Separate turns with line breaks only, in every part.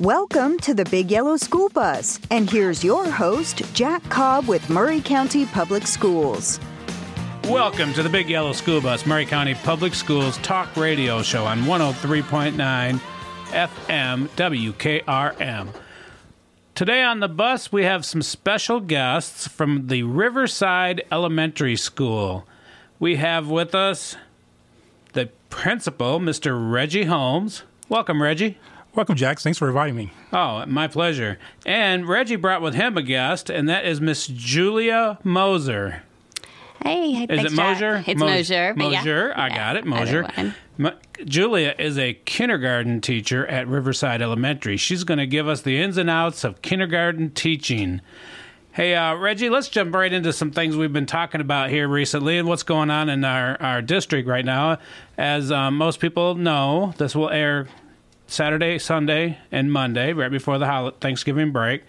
Welcome to the Big Yellow School Bus, and here's your host, Jack Cobb with Maury County Public Schools.
Welcome to the Big Yellow School Bus, Maury County Public Schools talk radio show on 103.9 FM WKRM. Today on the bus, we have some special guests from the Riverside Elementary School. We have with us the principal, Mr. Reggie Holmes. Welcome, Reggie.
Welcome, Jack. Thanks for inviting me.
Oh, my pleasure. And Reggie brought with him a guest, and that is Miss Julia Moser.
Hey, hey
Is
thanks,
it Mosier?
Jack. It's
Mo-
Mosier. but yeah.
I got it.
either
Mosier. Julia is a kindergarten teacher at Riverside Elementary. She's going to give us the ins and outs of kindergarten teaching. Hey, uh, Reggie, let's jump right into some things we've been talking about here recently and what's going on in our, our district right now. As um, most people know, this will air Saturday, Sunday, and Monday, right before the hol- Thanksgiving break.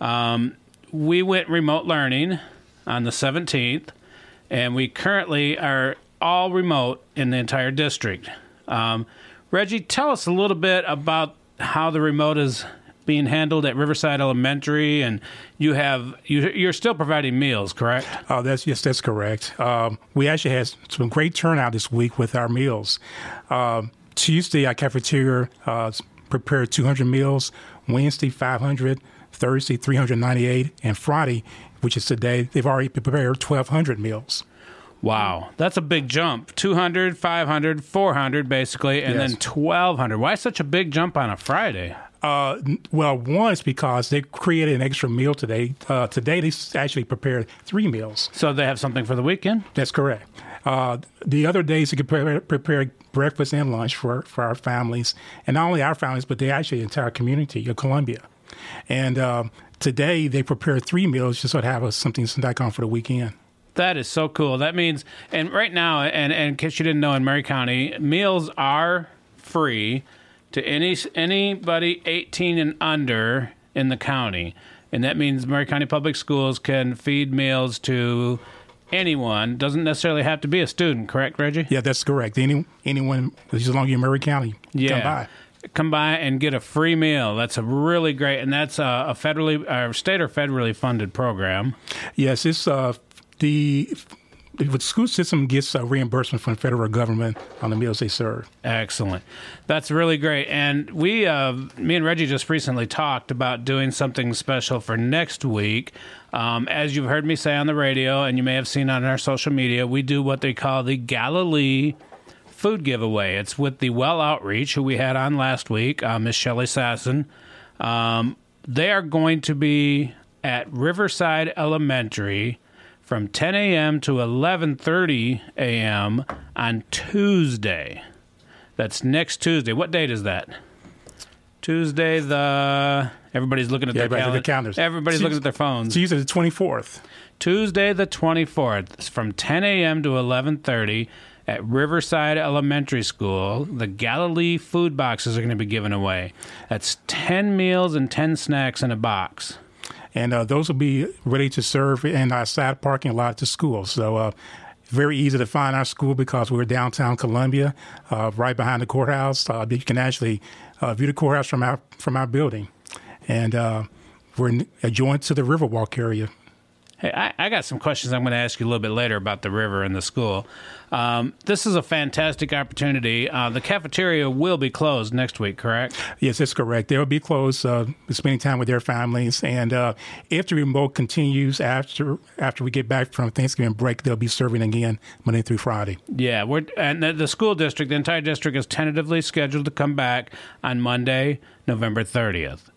Um, we went remote learning on the 17th, and we currently are all remote in the entire district. Um, Reggie, tell us a little bit about how the remote is being handled at Riverside Elementary, and you have you, you're still providing meals, correct?
Uh, that's yes, that's correct. Um, we actually had some great turnout this week with our meals. Um, Tuesday, our cafeteria uh, prepared 200 meals. Wednesday, 500. Thursday, 398, and Friday, which is today, they've already prepared 1,200 meals.
Wow, that's a big jump. 200, 500, 400 basically, and
Yes.
then 1200. Why such a big jump on a Friday?
Uh, well, one is because they created an extra meal today. Uh, today, they actually prepared three meals.
So they have something for the weekend?
That's correct. Uh, the other days, they could prepare, prepare breakfast and lunch for, for our families, and not only our families, but the actually entire community of Columbia. And um, today, they prepared three meals just so to have us something to snack on for the weekend.
That is so cool. That means, and right now, and, and in case you didn't know, in Maury County, meals are free to any anybody 18 and under in the county, and that means Maury County Public Schools can feed meals to anyone. Doesn't necessarily have to be a student, correct, Reggie?
Yeah, that's correct. Any anyone as long as you're in Maury County, yeah. come by.
Come by and get a free meal. That's a really great, and that's a, a federally, uh, state or federally funded program.
Yes, it's uh, the the school system gets uh, reimbursement from the federal government on the meals they serve.
Excellent. That's really great. And we, uh, me and Reggie just recently talked about doing something special for next week. Um, as you've heard me say on the radio, and you may have seen on our social media, we do what they call the Galilee food giveaway. It's with the Well Outreach, who we had on last week, uh, Miss Shelley Sasson. Um, they are going to be at Riverside Elementary from 10 a.m. to 11:30 a.m. on Tuesday. That's next Tuesday. What date is that? Tuesday. The everybody's looking at
Yeah,
their
everybody's calendars.
Everybody's looking at their phones.
Tuesday the 24th.
Tuesday the 24th from 10 a.m. to 11:30 at Riverside Elementary School. The Galilee food boxes are going to be given away. That's 10 meals and 10 snacks in a box.
And uh, those will be ready to serve in our side parking lot the school. So, uh, very easy to find our school because we're downtown Columbia, uh, right behind the courthouse. Uh, you can actually uh, view the courthouse from our from our building, and uh, we're adjoined to the Riverwalk area.
Hey, I, I got some questions I'm going to ask you a little bit later about the river and the school. Um, this is a fantastic opportunity. Uh, the cafeteria will be closed next week, correct?
Yes, that's correct. They'll be closed, uh, spending time with their families, and uh, if the remote continues after after we get back from Thanksgiving break, they'll be serving again Monday through Friday.
Yeah, we're and the, the school district, the entire district, is tentatively scheduled to come back on Monday, November 30th.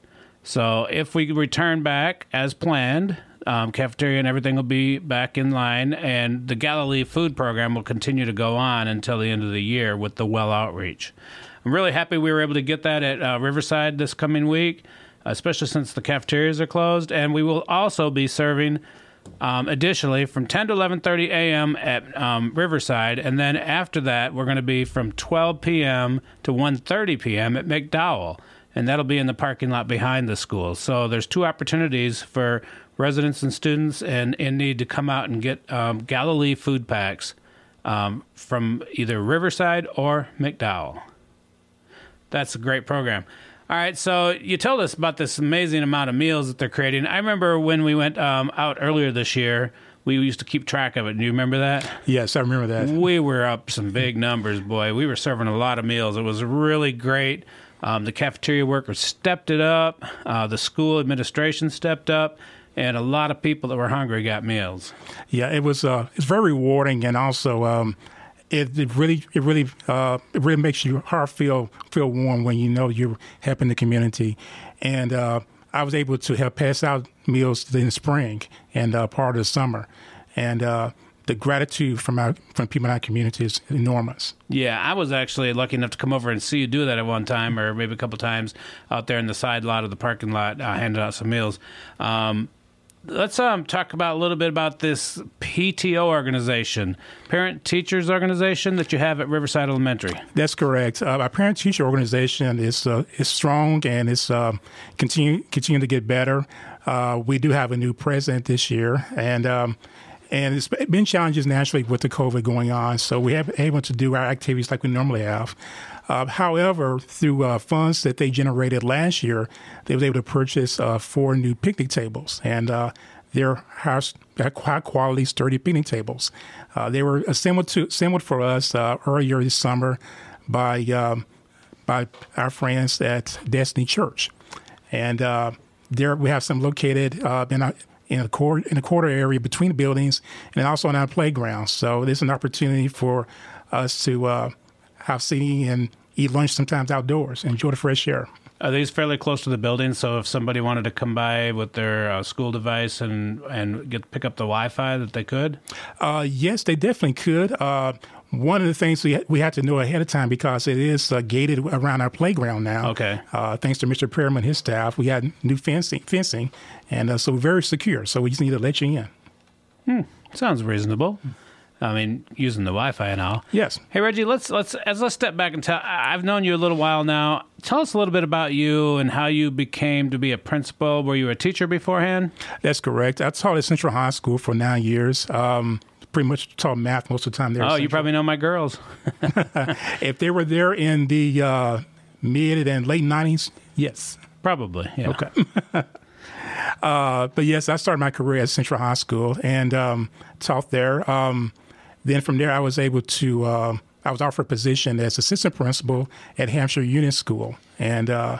So if we return back as planned, um, cafeteria and everything will be back in line, and the Galilee food program will continue to go on until the end of the year with the well outreach. I'm really happy we were able to get that at uh, Riverside this coming week, especially since the cafeterias are closed, and we will also be serving um, additionally from 10 to 11:30 a.m. at um, Riverside, and then after that, we're going to be from 12 p.m. to 1:30 p.m. at McDowell, and that'll be in the parking lot behind the school. So there's two opportunities for residents and students and in need to come out and get um, Galilee food packs um, from either Riverside or McDowell. That's a great program. All right, so you told us about this amazing amount of meals that they're creating. I remember when we went um, out earlier this year, we used to keep track of it. Do you remember that?
Yes, I remember that.
We were up some big numbers, boy. We were serving a lot of meals. It was really great. Um, the cafeteria workers stepped it up. Uh, the school administration stepped up, and a lot of people that were hungry got meals.
Yeah, it was. Uh, it's very rewarding, and also um, it, it really, it really, uh, it really makes your heart feel feel warm when you know you're helping the community. And uh, I was able to help pass out meals in the spring and uh, part of the summer, and uh, the gratitude from our from people in our community is enormous.
Yeah, I was actually lucky enough to come over and see you do that at one time, or maybe a couple times out there in the side lot of the parking lot, uh, handing out some meals. Um, let's um, talk about a little bit about this PTO organization, Parent Teachers Organization that you have at Riverside Elementary.
That's correct. Uh, our parent teacher organization is uh, is strong and it's uh, continue continue to get better. Uh, we do have a new president this year, and um, and it's been challenges naturally with the COVID going on. So we have been able to do our activities like we normally have. Uh, however, through uh, funds that they generated last year, they was able to purchase uh, four new picnic tables, and uh, they're high quality, sturdy picnic tables. Uh, they were assembled to assembled for us uh, earlier this summer by um, by our friends at Destiny Church, and there we have some located in our in a quarter in a quarter area between the buildings, and also on our playground. So there's an opportunity for us to have seating and eat lunch sometimes outdoors, enjoy the fresh air.
Are these fairly close to the building? So if somebody wanted to come by with their uh, school device and and get pick up the Wi-Fi, that they could.
Uh, yes, they definitely could. Uh, one of the things we we had to know ahead of time because it is uh, gated around our playground now.
Okay.
Uh, thanks to Mr. Perriman and his staff, we had new fencing, fencing, and uh, so very secure. So we just need to let you in.
Hmm. Sounds reasonable. I mean, using the Wi-Fi and all.
Yes.
Hey Reggie, let's let's as let's step back and tell. I've known you a little while now. Tell us a little bit about you and how you became to be a principal. Were you a teacher beforehand?
That's correct. I taught at Central High School for nine years. Um, pretty much taught math most of the time there.
Oh, you probably know my girls.
if they were there in the uh, mid and late '90s, yes,
probably. Yeah.
Okay. uh, but yes, I started my career at Central High School and um, taught there. Um, then from there, I was able to. Uh, I was offered a position as assistant principal at Hampshire Unit School, and uh,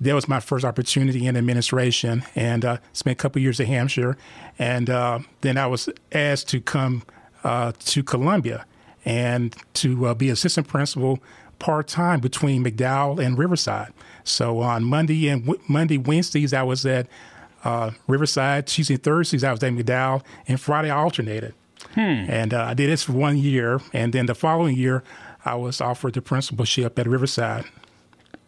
that was my first opportunity in administration. And uh, spent a couple years at Hampshire, and uh, then I was asked to come uh, to Columbia and to uh, be assistant principal part time between McDowell and Riverside. So on Monday and w- Monday Wednesdays, I was at Riverside. Tuesday and Thursdays, I was at McDowell, and Friday I alternated.
Hmm.
And uh, I did this for one year, and then the following year, I was offered the principalship at Riverside.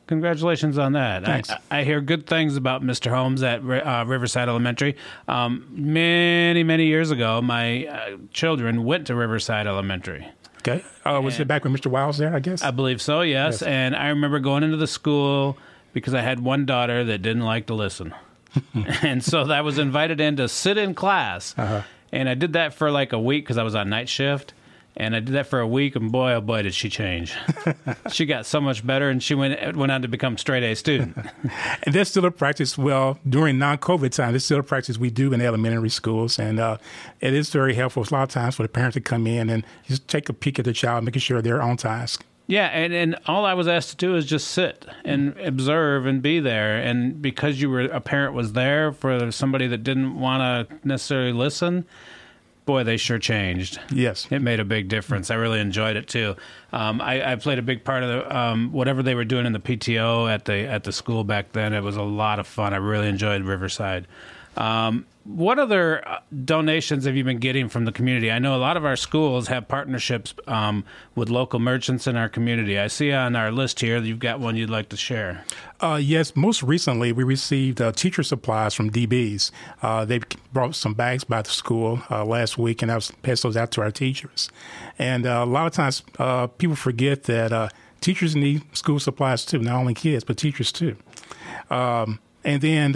Congratulations on that.
Thanks.
I, I hear good things about Mr. Holmes at uh, Riverside Elementary. Um, many, many years ago, my uh, children went to Riverside Elementary.
Okay. Uh, was it back when Mr. Wiles there, I guess?
I believe so, yes. yes. And I remember going into the school because I had one daughter that didn't like to listen. and so I was invited in to sit in class.
Uh-huh.
And I did that for like a week because I was on night shift. And I did that for a week, and boy, oh boy, did she change! she got so much better, and she went went on to become straight A student.
and that's still a practice. Well, during non-COVID time, it's still a practice we do in elementary schools, and uh, it is very helpful. It's a lot of times for the parents to come in and just take a peek at the child, making sure they're on task.
Yeah, and, and all I was asked to do is just sit and observe and be there. And because you were a parent was there for somebody that didn't want to necessarily listen, boy, they sure changed.
Yes,
it made a big difference. I really enjoyed it too. Um, I, I, played a big part of the um, whatever they were doing in the PTO at the at the school back then. It was a lot of fun. I really enjoyed Riverside. Um, what other uh, donations have you been getting from the community? I know a lot of our schools have partnerships um, with local merchants in our community. I see on our list here that you've got one you'd like to share.
Uh, yes, most recently we received uh, teacher supplies from DBs. Uh, they brought some bags by the school uh, last week, and I passed those out to our teachers. And uh, a lot of times people forget that teachers need school supplies too, not only kids but teachers too. Um, and then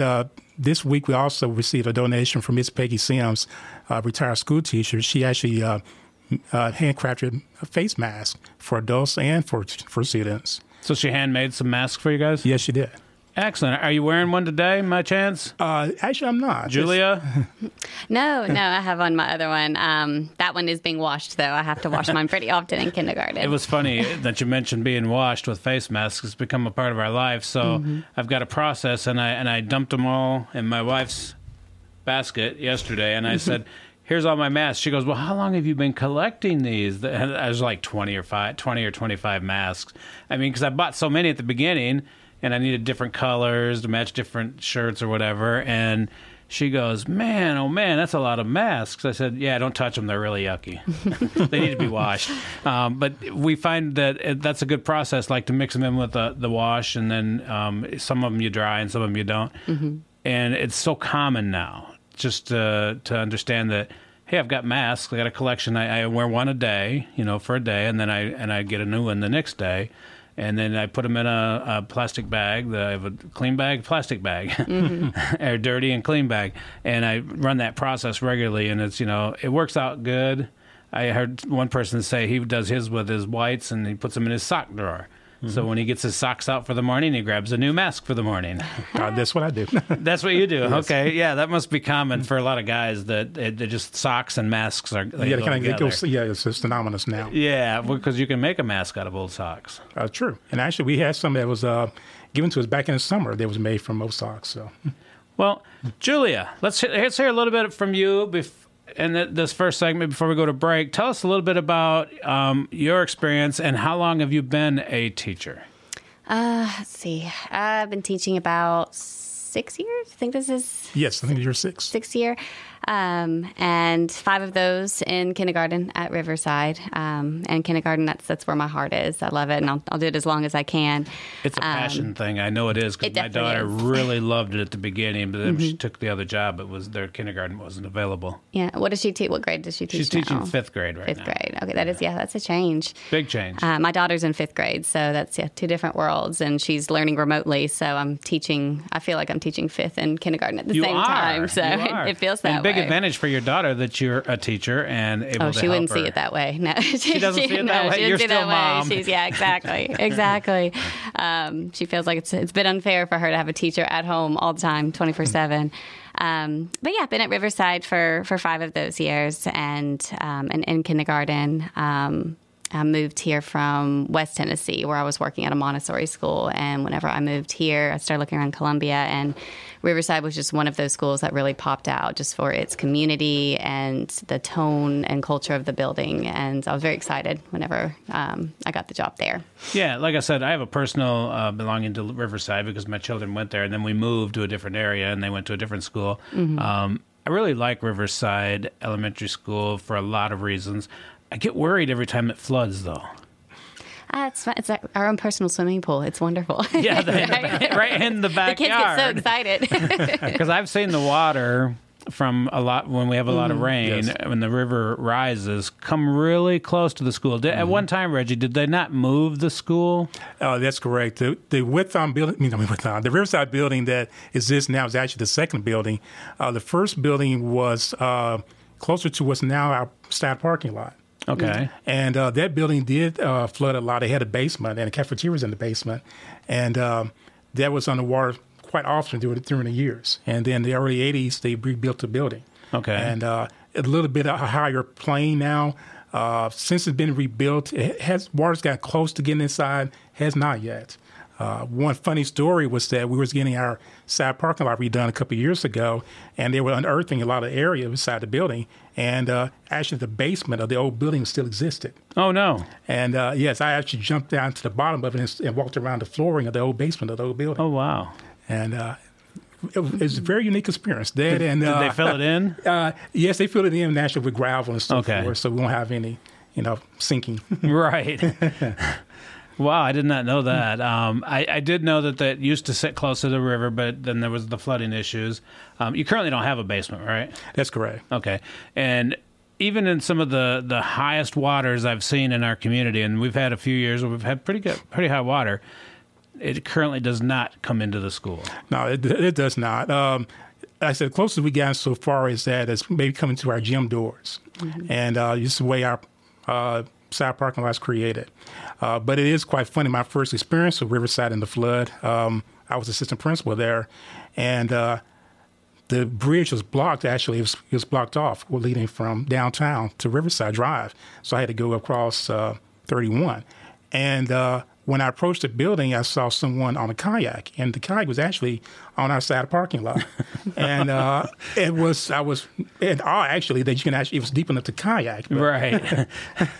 this week, we also received a donation from Miss Peggy Sims, a retired school teacher. She actually uh, uh, handcrafted a face mask for adults and for for students.
So she handmade some masks for you guys.
Yes, she did.
Excellent. Are you wearing one today, my chance?
Uh, actually, I'm not.
Julia?
No, no, I have on my other one. Um, that one is being washed, though. I have to wash mine pretty often in kindergarten.
It was funny that you mentioned being washed with face masks. It's become a part of our life. So I've got a process, and I and I dumped them all in my wife's basket yesterday, and I said. Here's all my masks. She goes, "Well, how long have you been collecting these?" And I was like twenty or five, 20 or twenty-five masks. I mean, because I bought so many at the beginning, and I needed different colors to match different shirts or whatever. And she goes, "Man, oh man, that's a lot of masks." I said, "Yeah, don't touch them; they're really yucky. they need to be washed." Um, but we find that it, that's a good process, like to mix them in with the the wash, and then um, some of them you dry and some of them you don't. And it's so common now, just to to understand that. Hey, I've got masks. I got a collection. I, I wear one a day, you know, for a day, and then I and I get a new one the next day and then I put them in a, a plastic bag. The, I have a clean bag, plastic bag, mm-hmm. or dirty and clean bag, and I run that process regularly. And it's you know it works out good. I heard one person say he does his with his whites and he puts them in his sock drawer. So when he gets his socks out for the morning, he grabs a new mask for the morning.
Uh, that's what I do.
That's what you do. Okay, yeah, that must be common for a lot of guys that it, just socks and masks are.
Yeah,
go
kind of goes. Yeah, it's synonymous now.
Yeah, because you can make a mask out of old socks.
Uh, true. And actually, we had some that was uh, given to us back in the summer. That was made from old socks. So
Well, Julia, let's let's hear a little bit from you bef- in th- this first segment before we go to break. Tell us a little bit about um, your experience and how long have you been a teacher?
Let's see. I've been teaching about six years. I think this is
yes, I think you're six.
Six year. Um, and five of those in kindergarten at Riverside. Um, and kindergarten, that's that's where my heart is. I love it, and I'll, I'll do it as long as I can.
It's a passion thing. I know it is because my daughter
is. Mm-hmm.
really loved it at the beginning, but then she took the other job. It was their kindergarten wasn't available.
Yeah. What does she teach? What grade does she teach?
She's teaching fifth grade right
Fifth
now.
grade. Okay, that is yeah, that's a change.
Big change.
Uh, my daughter's in fifth grade, so that's yeah, two different worlds, and she's learning remotely. So I'm teaching. I feel like I'm teaching fifth and kindergarten at the
you
same
are.
time. So it, it feels that
and big
way.
advantage for your daughter that you're a teacher and able
Oh,
to
she wouldn't
her.
see it that way. No, she,
doesn't see it
no,
that way?
She
You're still
way.
mom.
She's yeah, exactly, exactly. Um, she feels like it's it's been unfair for her to have a teacher at home all the time, twenty four seven. Um, but yeah, been at Riverside for for five of those years, and um, and in kindergarten. Um, I moved here from West Tennessee, where I was working at a Montessori school. And whenever I moved here, I started looking around Columbia, and Riverside was just one of those schools that really popped out just for its community and the tone and culture of the building. And I was very excited whenever um, I got the job there.
Yeah, like I said, I have a personal uh, belonging to Riverside because my children went there, and then we moved to a different area, and they went to a different school.
Mm-hmm.
Um, I really like Riverside Elementary School for a lot of reasons. I get worried every time it floods, though.
Ah, it's fun. It's like our own personal swimming pool. It's wonderful.
Yeah, the, right in the backyard.
the kids get so excited.
Because I've seen the water from a lot when we have a lot of rain
Yes.
when the river rises come really close to the school. Did, At one time, Reggie, did they not move the school?
Uh, that's correct. The, the width on building, I mean, I width on, the Riverside building that exists now is actually the second building. Uh, the first building was uh, closer to what's now our side parking lot.
Okay.
And uh, that building did uh, flood a lot. They had a basement and a cafeteria was in the basement. And um, that was underwater quite often during, during the years. And then in the early 80s, they rebuilt the building.
Okay.
And uh, a little bit of a higher plane now. Uh, since it's been rebuilt, it has water's got close to getting inside, has not yet. Uh, one funny story was that we was getting our side parking lot redone a couple of years ago, and they were unearthing a lot of area beside the building, and uh, actually the basement of the old building still existed.
Oh no.
And uh, yes, I actually jumped down to the bottom of it and, and walked around the flooring of the old basement of the old building,
Oh wow.
and uh, it, was- a very unique experience. That and
Did
uh,
they fill it in?
uh, yes, they filled it in naturally with gravel and stuff.
Okay.
forth, so we won't have any, you know, sinking.
right. wow, I did not know that. Um, I, I did know that that used to sit close to the river, but then there was the flooding issues. Um, you currently don't have a basement, right?
That's correct.
Okay. And even in some of the, the highest waters I've seen in our community, and we've had a few years where we've had pretty good, pretty high water, it currently does not come into the school.
No, it, it does not. Um, I said the closest we gotten so far is that it's maybe coming to our gym doors, and uh, just the way our uh, side parking lot's created. Uh, but it is quite funny. My first experience with Riverside in the flood, um, I was assistant principal there, and uh, the bridge was blocked. Actually, it was, it was blocked off, leading from downtown to Riverside Drive. So I had to go across uh, 31, and uh, when I approached the building, I saw someone on a kayak, and the kayak was actually on our side of parking lot. and uh, it was, I was in awe actually that you can actually, it was deep enough to kayak.
Right.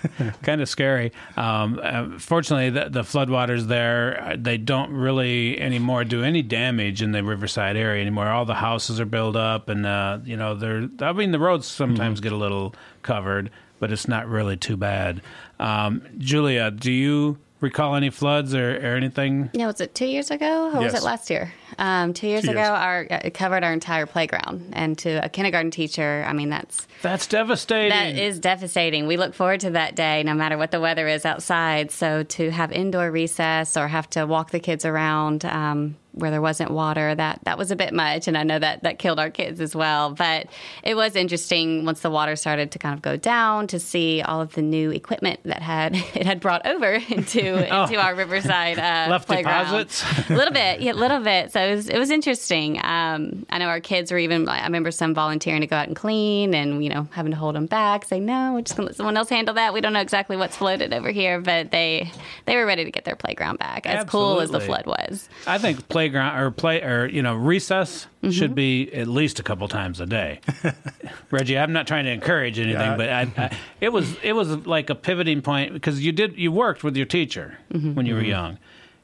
kind of scary. Um, uh, fortunately, the, the floodwaters there, uh, they don't really anymore do any damage in the Riverside area anymore. All the houses are built up, and, uh, you know, they're, I mean, the roads sometimes get a little covered, but it's not really too bad. Um, Julia, do you recall any floods or, or anything?
Yeah, was it two years ago or was it last year? Um, two years
Two
ago,
years.
our it covered our entire playground, and to a kindergarten teacher, I mean that's
That's devastating.
that is devastating. We look forward to that day, no matter what the weather is outside. So to have indoor recess or have to walk the kids around um, where there wasn't water, that that was a bit much, and I know that that killed our kids as well. But it was interesting once the water started to kind of go down to see all of the new equipment that had it had brought over into into our Riverside uh,
Left
playground.
deposits?
a little bit, yeah, a little bit. So it was, it was interesting. Um, I know our kids were even. I remember some volunteering to go out and clean, and you know having to hold them back, say no, we're just gonna let someone else handle that. We don't know exactly what's floated over here, but they they were ready to get their playground back. As cool as the flood was.
I think playground or play or you know recess
Mm-hmm.
should be at least a couple times a day. Reggie, I'm not trying to encourage anything,
Yeah.
but I, I, it was it was like a pivoting point because you did you worked with your teacher
Mm-hmm.
when you were young,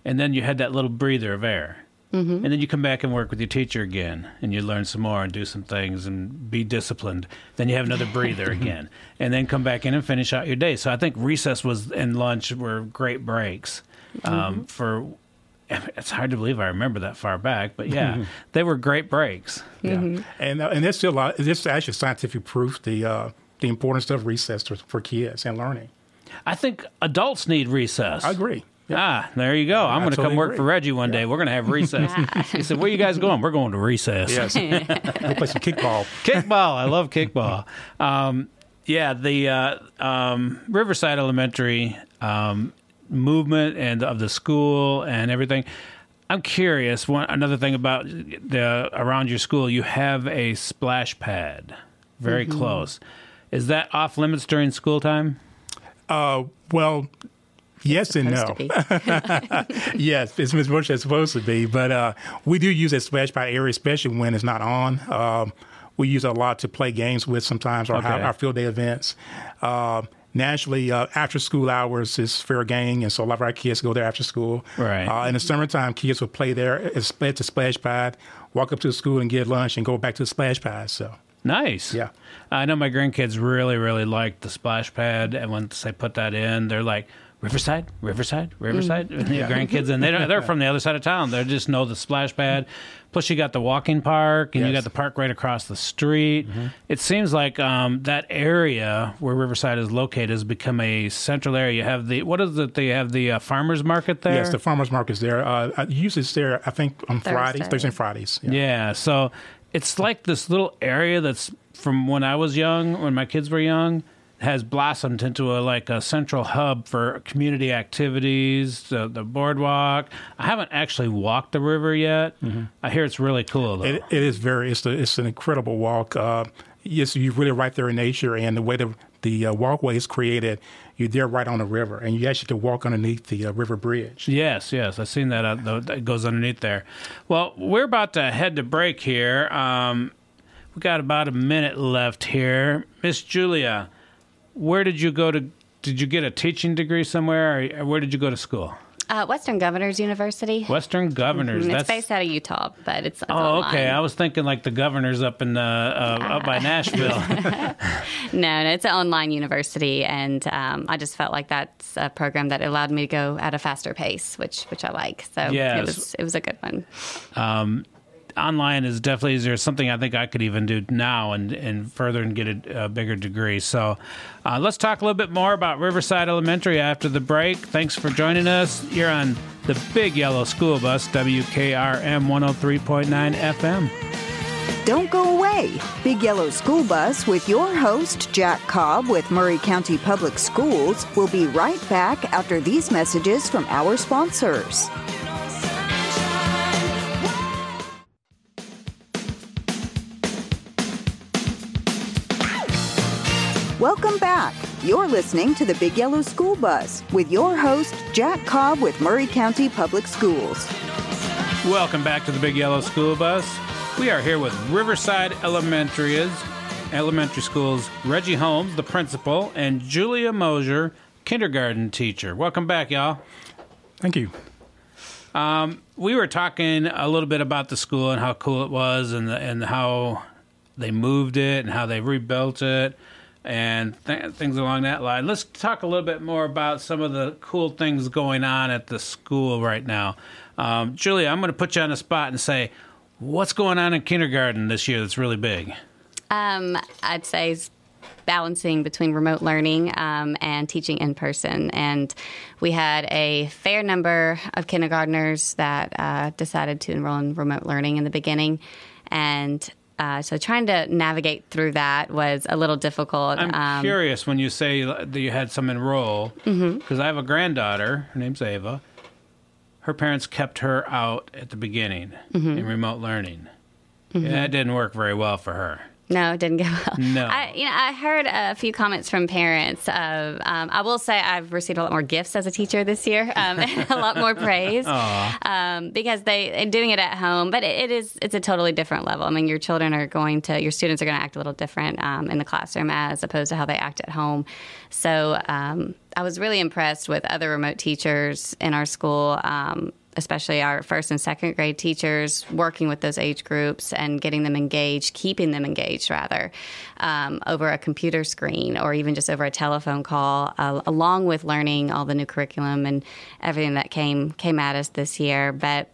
and then you had that little breather of air.
Mm-hmm.
And then you come back and work with your teacher again, and you learn some more and do some things and be disciplined. Then you have another breather again, and then come back in and finish out your day. So I think recess was and lunch were great breaks um, for it's hard to believe I remember that far back, but yeah, they were great breaks.
Yeah. And uh, and there's still a lot. This actually scientific proof the uh, the importance of recess to- for kids and learning.
I think adults need recess.
I agree.
Ah, there you go. I'm going to
totally
come work
agree.
for Reggie one day. We're going to have recess. he said, "Where you guys going? We're going to recess."
Yes. we'll play some kickball.
kickball. I love kickball. Um, yeah, the uh, um, Riverside Elementary um, movement and of the school and everything. I'm curious. One another thing about the around your school, you have a splash pad, very close. Is that off limits during school time?
Uh, well, yes and no.
Supposed to be.
yes, it's as much as it's supposed to be. But uh, we do use that splash pad area, especially when it's not on. Um, we use it a lot to play games with sometimes, or
Okay.
our, our field day events. Uh, nationally, uh, after school hours is fair game, and so a lot of our kids go there after school.
Right.
Uh, in the summertime, kids will play there it's at the splash pad, walk up to the school and get lunch, and go back to the splash pad. So.
Nice.
Yeah.
I know my grandkids really, really like the splash pad, and once they put that in, they're like, Riverside, Riverside, Riverside. And the grandkids, and they don't, they're from the other side of town. They just know the splash pad. Plus, you got the walking park, and you got the park right across the street. It seems like um, that area where Riverside is located has become a central area. You have the what is it? They have the uh, farmers market there.
Yes, the farmers market's there. Uh, usually it's there, I think, on Fridays,
Thursday.
Thursday and Fridays. Yeah.
Yeah, so it's like this little area that's from when I was young, when my kids were young, has blossomed into a like a central hub for community activities, the, the boardwalk. I haven't actually walked the river yet. I hear it's really cool though.
It, it is very. It's, a, it's an incredible walk. Uh, yes, you're really right there in nature, and the way the the uh, walkway is created, you're there right on the river, and you actually can walk underneath the uh, river bridge.
Yes, yes, I've seen that. Uh, that goes underneath there. Well, we're about to head to break here. Um, we got about a minute left here, Miss Julia. Where did you go to? Did you get a teaching degree somewhere, or where did you go to school?
Uh, Western Governors University.
Western Governors.
Mm, It's
That's
based out of Utah, but it's, it's
oh,
online.
okay. I was thinking like the governors up in uh, uh, up by Nashville.
No, no, it's an online university, and um, I just felt like that's a program that allowed me to go at a faster pace, which which I like. So
Yes.
it was it was a good one.
Online is definitely there something I think I could even do now and and further and get a, a bigger degree. So uh, let's talk a little bit more about Riverside Elementary after the break. Thanks for joining us. You're on the Big Yellow School Bus, WKRM 103.9 FM.
Don't go away. Big Yellow School Bus with your host, Jack Cobb with Maury County Public Schools, will be right back after these messages from our sponsors. Welcome back. You're listening to the Big Yellow School Bus with your host, Jack Cobb with Maury County Public Schools.
Welcome back to the Big Yellow School Bus. We are here with Riverside Elementary's Elementary School's Reggie Holmes, the principal, and Julia Mosier, kindergarten teacher. Welcome back, y'all.
Thank you.
Um, we were talking a little bit about the school and how cool it was, and and how they moved it and how they rebuilt it, and th- things along that line. Let's talk a little bit more about some of the cool things going on at the school right now. Um, Julia, I'm going to put you on the spot and say, what's going on in kindergarten this year that's really big?
Um, I'd say balancing between remote learning um, and teaching in person. And we had a fair number of kindergartners that uh, decided to enroll in remote learning in the beginning. And uh, so trying to navigate through that was a little difficult.
I'm
Um,
curious when you say that you had some enroll, because I have a granddaughter. Her name's Ava. Her parents kept her out at the beginning in remote learning. And that didn't work very well for her.
No, it didn't go well.
No.
I, you know, I heard a few comments from parents. Of, um, I will say I've received a lot more gifts as a teacher this year, um, and a lot more praise um, because they and doing it at home. But it, it is it's a totally different level. I mean, your children are going to your students are going to act a little different um, in the classroom as opposed to how they act at home. So um, I was really impressed with other remote teachers in our school. Especially our first and second grade teachers, working with those age groups and getting them engaged, keeping them engaged rather, um, over a computer screen or even just over a telephone call, uh, along with learning all the new curriculum and everything that came came at us this year. But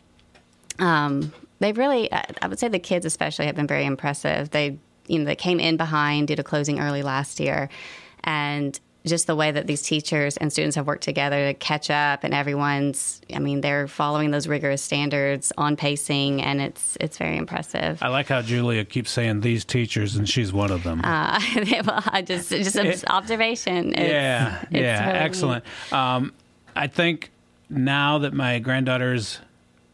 um, they've really, I I would say the kids especially have been very impressive. They, you know, they came in behind due to closing early last year, and just the way that these teachers and students have worked together to catch up, and everyone's, I mean, they're following those rigorous standards on pacing, and it's it's very impressive.
I like how Julia keeps saying these teachers, and she's one of them.
Uh, well, I just just observation. It's-
yeah,
it's
yeah,
really
excellent. Um, I think now that my granddaughter's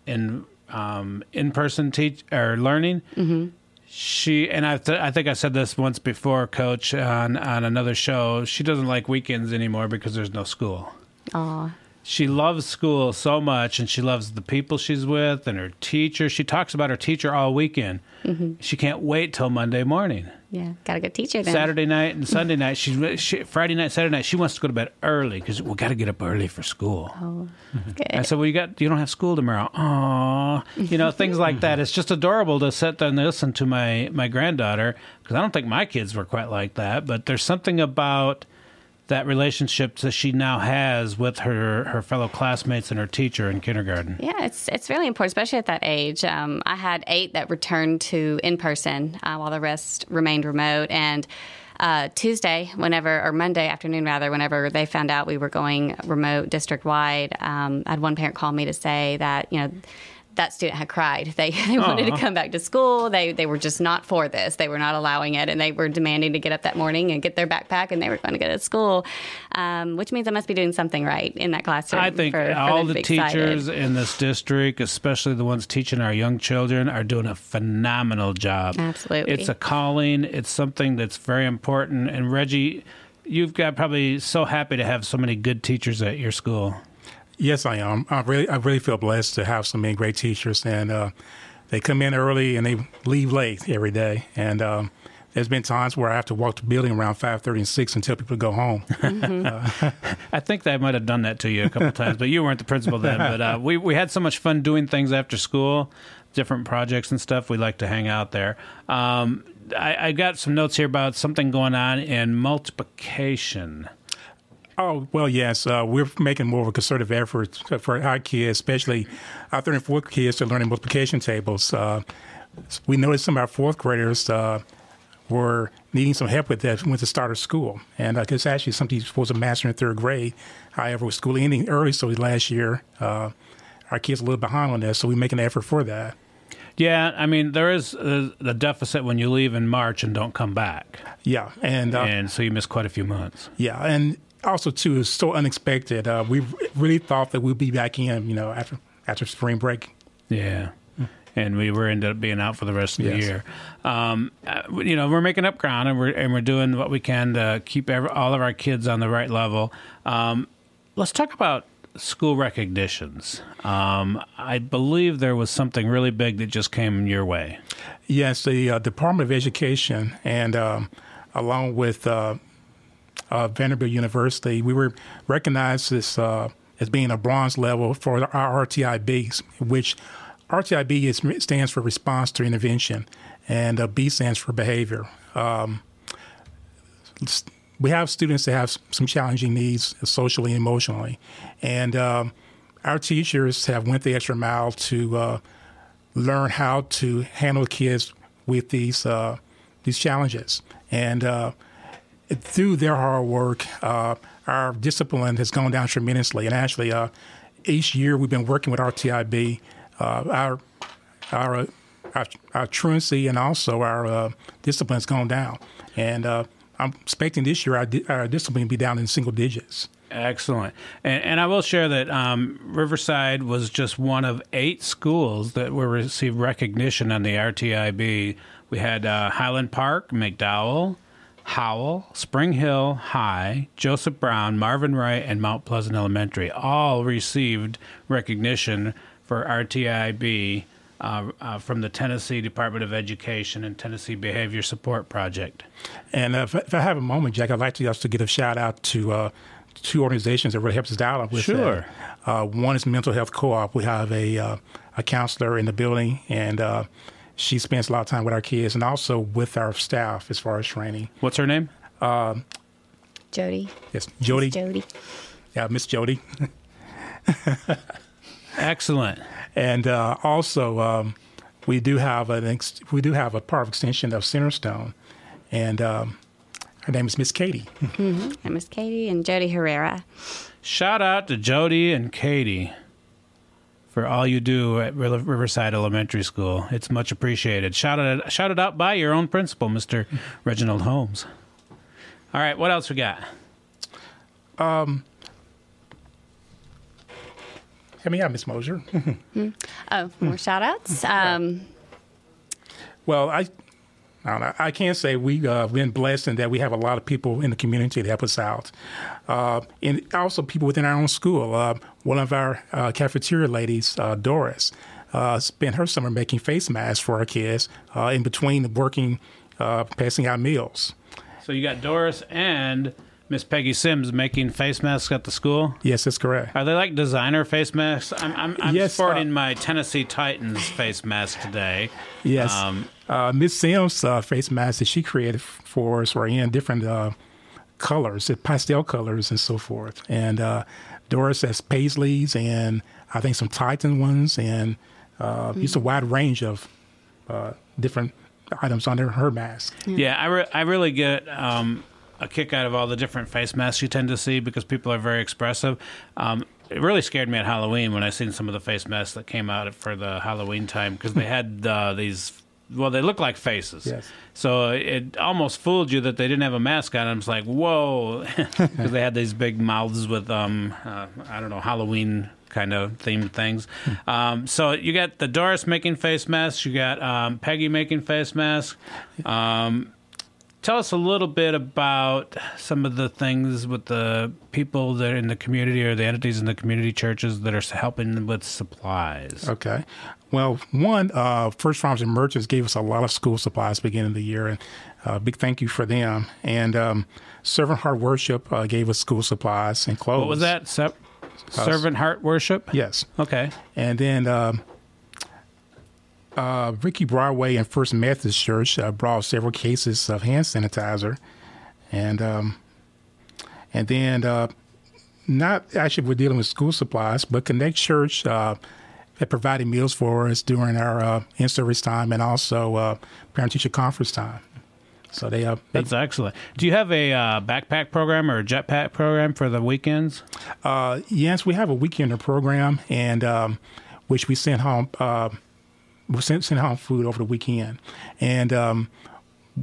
in um, in-person teach or learning,
Mm-hmm.
She and I, th- I think I said this once before, Coach, on on another show. She doesn't like weekends anymore because there's no school.
Aw.
She loves school so much, and she loves the people she's with and her teacher. She talks about her teacher all weekend.
Mm-hmm.
She can't wait till Monday morning.
Yeah, got a good teacher then.
Saturday night and Sunday night. She, she Friday night, Saturday night. She wants to go to bed early because we got to get up early for school.
Oh, Good.
I said, "Well, you got you don't have school tomorrow." Aw, you know things like that. It's just adorable to sit there and listen to my my granddaughter because I don't think my kids were quite like that. But there's something about that relationship that she now has with her her fellow classmates and her teacher in kindergarten.
Yeah, it's it's really important, especially at that age. Um, I had eight that returned to in person, uh, while the rest remained remote. And uh, Tuesday, whenever or Monday afternoon, rather, whenever they found out we were going remote district wide, um, I had one parent call me to say that you know. That student had cried. They, they wanted to come back to school. They they were just not for this. They were not allowing it, and they were demanding to get up that morning and get their backpack, and they were going to go to school, um, which means I must be doing something right in that classroom.
I think
for- for
all
them
the
be excited.
teachers in this district, especially the ones teaching our young children, are doing a phenomenal job.
Absolutely.
It's a calling, it's something that's very important. And Reggie, you've got probably so happy to have so many good teachers at your school.
Yes, I am. I really, I really feel blessed to have so many great teachers, and uh, they come in early and they leave late every day. And um, there's been times where I have to walk the building around five thirty and six and tell people to go home.
I think they might have done that to you a couple times, but you weren't the principal then. But uh, we we had so much fun doing things after school, different projects and stuff. We like to hang out there. Um, I, I got some notes here about something going on in multiplication.
Oh well, yes. Uh, we're making more of a concerted effort for our kids, especially our third and fourth kids, to learning multiplication tables. Uh, we noticed some of our fourth graders uh, were needing some help with that when the start of school, and uh, it's actually something you're supposed to master in third grade. However, with school ending early, so last year, uh, our kids are a little behind on that, so we make an effort for that.
Yeah, I mean there is uh, the deficit when you leave in March and don't come back,
Yeah, and uh,
and so you miss quite a few months.
Yeah, and also too, is so unexpected. Uh, we really thought that we'd be back in, you know, after after spring break.
Yeah, and we were ended up being out for the rest of the
Yes.
year. Um, uh, you know, we're making up ground, and we're and we're doing what we can to keep every, all of our kids on the right level. Um, let's talk about school recognitions. Um, I believe there was something really big that just came your way.
Yes, the uh, Department of Education, and um, along with uh, uh, Vanderbilt University, we were recognized as uh, as being a bronze level for our RTI RTIB, which RTIB is, stands for Response to Intervention, and uh, B stands for Behavior. Um, we have students that have some challenging needs socially and emotionally, and um, our teachers have went the extra mile to uh, learn how to handle kids with these uh, these challenges. And uh, through their hard work, uh, our discipline has gone down tremendously. And actually, uh, each year we've been working with RTIB. Uh, our our our, our truancy and also our uh, discipline has gone down. And uh, I'm expecting this year our, di- our discipline to be down in single digits.
Excellent. And, and I will share that um, Riverside was just one of eight schools that were received recognition on the RTIB. We had uh, Highland Park, McDowell, Howell, Spring Hill High, Joseph Brown, Marvin Wright, and Mount Pleasant Elementary all received recognition for RTIB uh, uh, from the Tennessee Department of Education and Tennessee Behavior Support Project.
And uh, if, if I have a moment, Jack, I'd like to to give a shout out to uh, two organizations that really helps us out with
Sure.
Uh, one is Mental Health Co-op. We have a uh, a counselor in the building, and uh, she spends a lot of time with our kids and also with our staff as far as training.
What's her name?
Jody.
Yes, Jody.
Jody.
Yeah, Miss Jody.
Excellent.
And uh, also, um, we do have an ex- we do have a part of extension of Centerstone, and um, her name is Miss Katie.
And Miss Katie and Jody Herrera.
Shout out to Jody and Katie for all you do at Riverside Elementary School. It's much appreciated. Shout it, shout it out by your own principal, Mr. Reginald Holmes. All right, what else we got?
Help me out, Miss Mosier.
Oh, more shout outs. Um,
well, I. I, don't know, I can't say we've uh, been blessed in that we have a lot of people in the community to help us out. Uh, and also people within our own school. Uh, one of our uh, cafeteria ladies, uh, Doris, uh, spent her summer making face masks for our kids uh, in between working, uh, passing out meals.
So you got Doris and Miss Peggy Sims making face masks at the school.
Yes, that's correct.
Are they like designer face masks? I'm, I'm, I'm
Yes,
sporting my Tennessee Titans face mask today.
Yes.
Um,
uh, Miss Sims' uh, face masks that she created for us were in different uh, colors, uh, pastel colors, and so forth. And uh, Doris has Paisleys and I think some Titan ones, and uh, just a wide range of uh, different items under her mask.
Yeah, I, re- I really get um, a kick out of all the different face masks you tend to see because people are very expressive. Um, it really scared me at Halloween when I seen some of the face masks that came out for the Halloween time because they had uh, these. Well, they look like faces.
Yes.
So it almost fooled you that they didn't have a mask on. I was like, whoa, because they had these big mouths with, um, uh, I don't know, Halloween kind of themed things. Um, so you got the Doris making face masks. You got um, Peggy making face masks. Um, tell us a little bit about some of the things with the people that are in the community or the entities in the community churches that are helping with supplies.
Okay. Well, one, uh, First Farms and Merchants gave us a lot of school supplies beginning of the year, and uh, big thank you for them. And um, Servant Heart Worship uh, gave us school supplies and clothes.
What was that? Sep- Servant heart worship?
Yes.
Okay.
And then um, uh, Ricky Broadway and First Methodist Church uh, brought several cases of hand sanitizer, and um, and then uh, not actually we're dealing with school supplies, but Connect Church provided meals for us during our uh, in-service time and also uh, parent-teacher conference time. So they, uh, they
That's excellent. Do you have a uh, backpack program or a jetpack program for the weekends?
Uh, yes, we have a weekender program, and um, which we send home. Uh, we send, send home food over the weekend, and um,